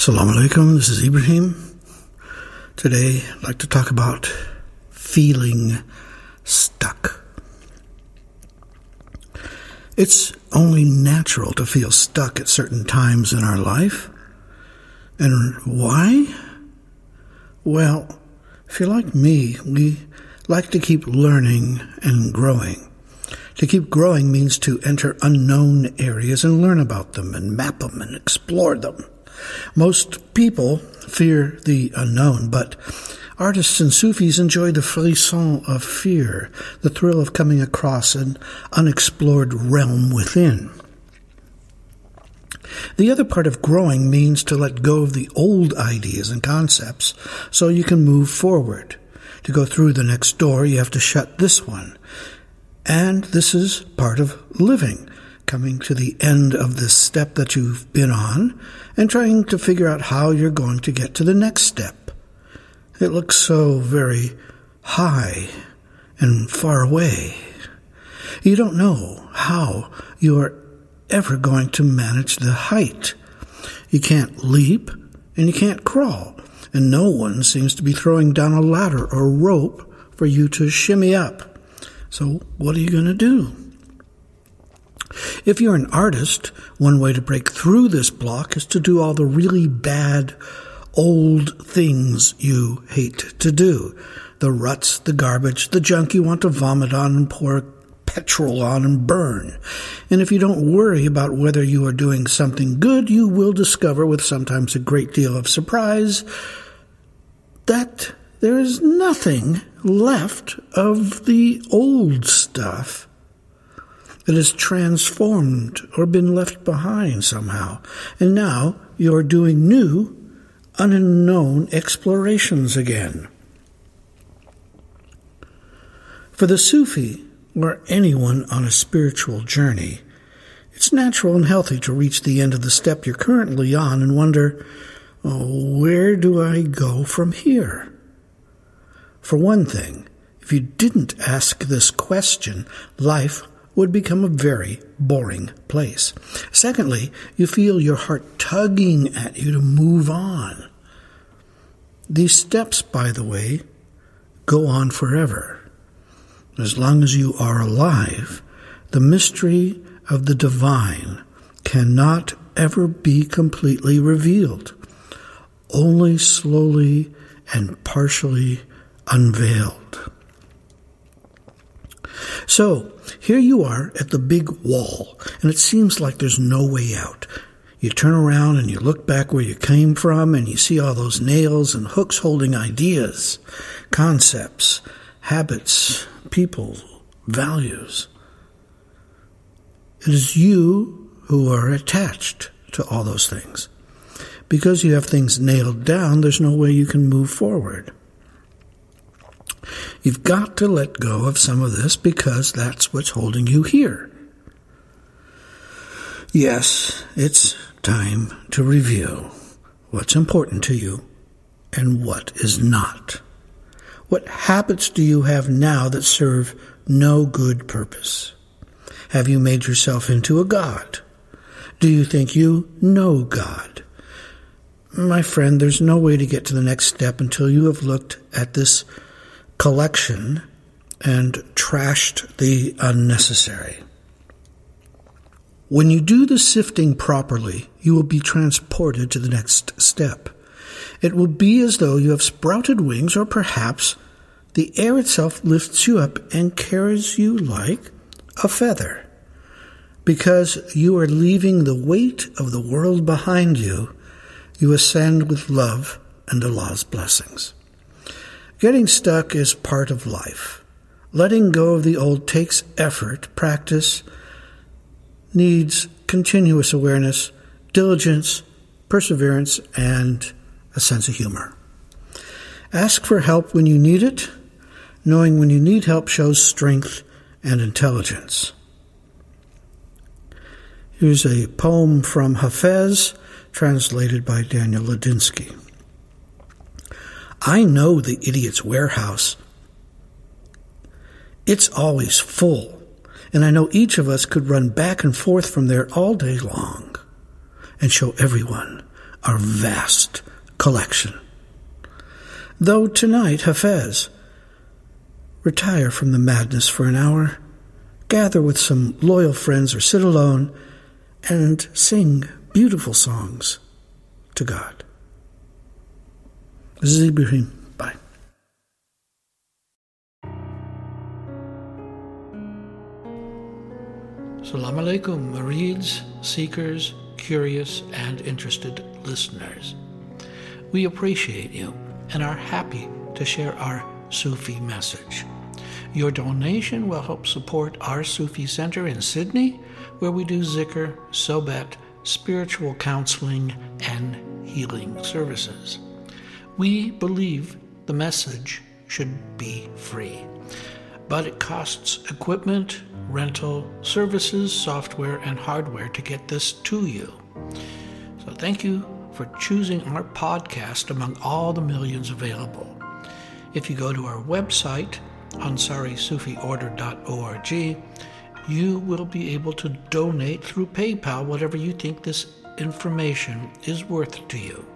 Assalamu alaikum, this is Ibrahim. Today, I'd like to talk about feeling stuck. It's only natural to feel stuck at certain times in our life. And why? Well, if you're like me, we like to keep learning and growing. To keep growing means to enter unknown areas and learn about them and map them and explore them. Most people fear the unknown, but artists and Sufis enjoy the frisson of fear, the thrill of coming across an unexplored realm within. The other part of growing means to let go of the old ideas and concepts so you can move forward. To go through the next door, you have to shut this one. And this is part of living coming to the end of this step that you've been on and trying to figure out how you're going to get to the next step. It looks so very high and far away. You don't know how you are ever going to manage the height. You can't leap and you can't crawl, and no one seems to be throwing down a ladder or rope for you to shimmy up. So, what are you going to do? If you're an artist, one way to break through this block is to do all the really bad, old things you hate to do. The ruts, the garbage, the junk you want to vomit on and pour petrol on and burn. And if you don't worry about whether you are doing something good, you will discover with sometimes a great deal of surprise that there is nothing left of the old stuff that has transformed or been left behind somehow. And now you're doing new, unknown explorations again. For the Sufi, or anyone on a spiritual journey, it's natural and healthy to reach the end of the step you're currently on and wonder, oh, where do I go from here? For one thing, if you didn't ask this question, life would become a very boring place. Secondly, you feel your heart tugging at you to move on. These steps, by the way, go on forever. As long as you are alive, the mystery of the divine cannot ever be completely revealed, only slowly and partially unveiled. So, here you are at the big wall, and it seems like there's no way out. You turn around and you look back where you came from, and you see all those nails and hooks holding ideas, concepts, habits, people, values. It is you who are attached to all those things. Because you have things nailed down, there's no way you can move forward. You've got to let go of some of this because that's what's holding you here. Yes, it's time to review what's important to you and what is not. What habits do you have now that serve no good purpose? Have you made yourself into a God? Do you think you know God? My friend, there's no way to get to the next step until you have looked at this collection and trashed the unnecessary. When you do the sifting properly, you will be transported to the next step. It will be as though you have sprouted wings, or perhaps the air itself lifts you up and carries you like a feather. Because you are leaving the weight of the world behind you, you ascend with love and Allah's blessings. Getting stuck is part of life. Letting go of the old takes effort, practice, needs continuous awareness, diligence, perseverance, and a sense of humor. Ask for help when you need it. Knowing when you need help shows strength and intelligence. Here's a poem from Hafez, translated by Daniel Ladinsky. I know the idiot's warehouse. It's always full, and I know each of us could run back and forth from there all day long and show everyone our vast collection. Though tonight, Hafez, retire from the madness for an hour, gather with some loyal friends or sit alone and sing beautiful songs to God. This is Ibrahim. Bye. Salam alaikum, murids, seekers, curious, and interested listeners. We appreciate you and are happy to share our Sufi message. Your donation will help support our Sufi Center in Sydney, where we do zikr, sobat, spiritual counseling, and healing services. We believe the message should be free, but it costs equipment, rental, services, software, and hardware to get this to you. So thank you for choosing our podcast among all the millions available. If you go to our website, AnsariSufiOrder.org, you will be able to donate through PayPal whatever you think this information is worth to you.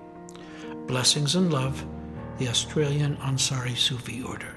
Blessings and love, the Australian Ansari Sufi Order.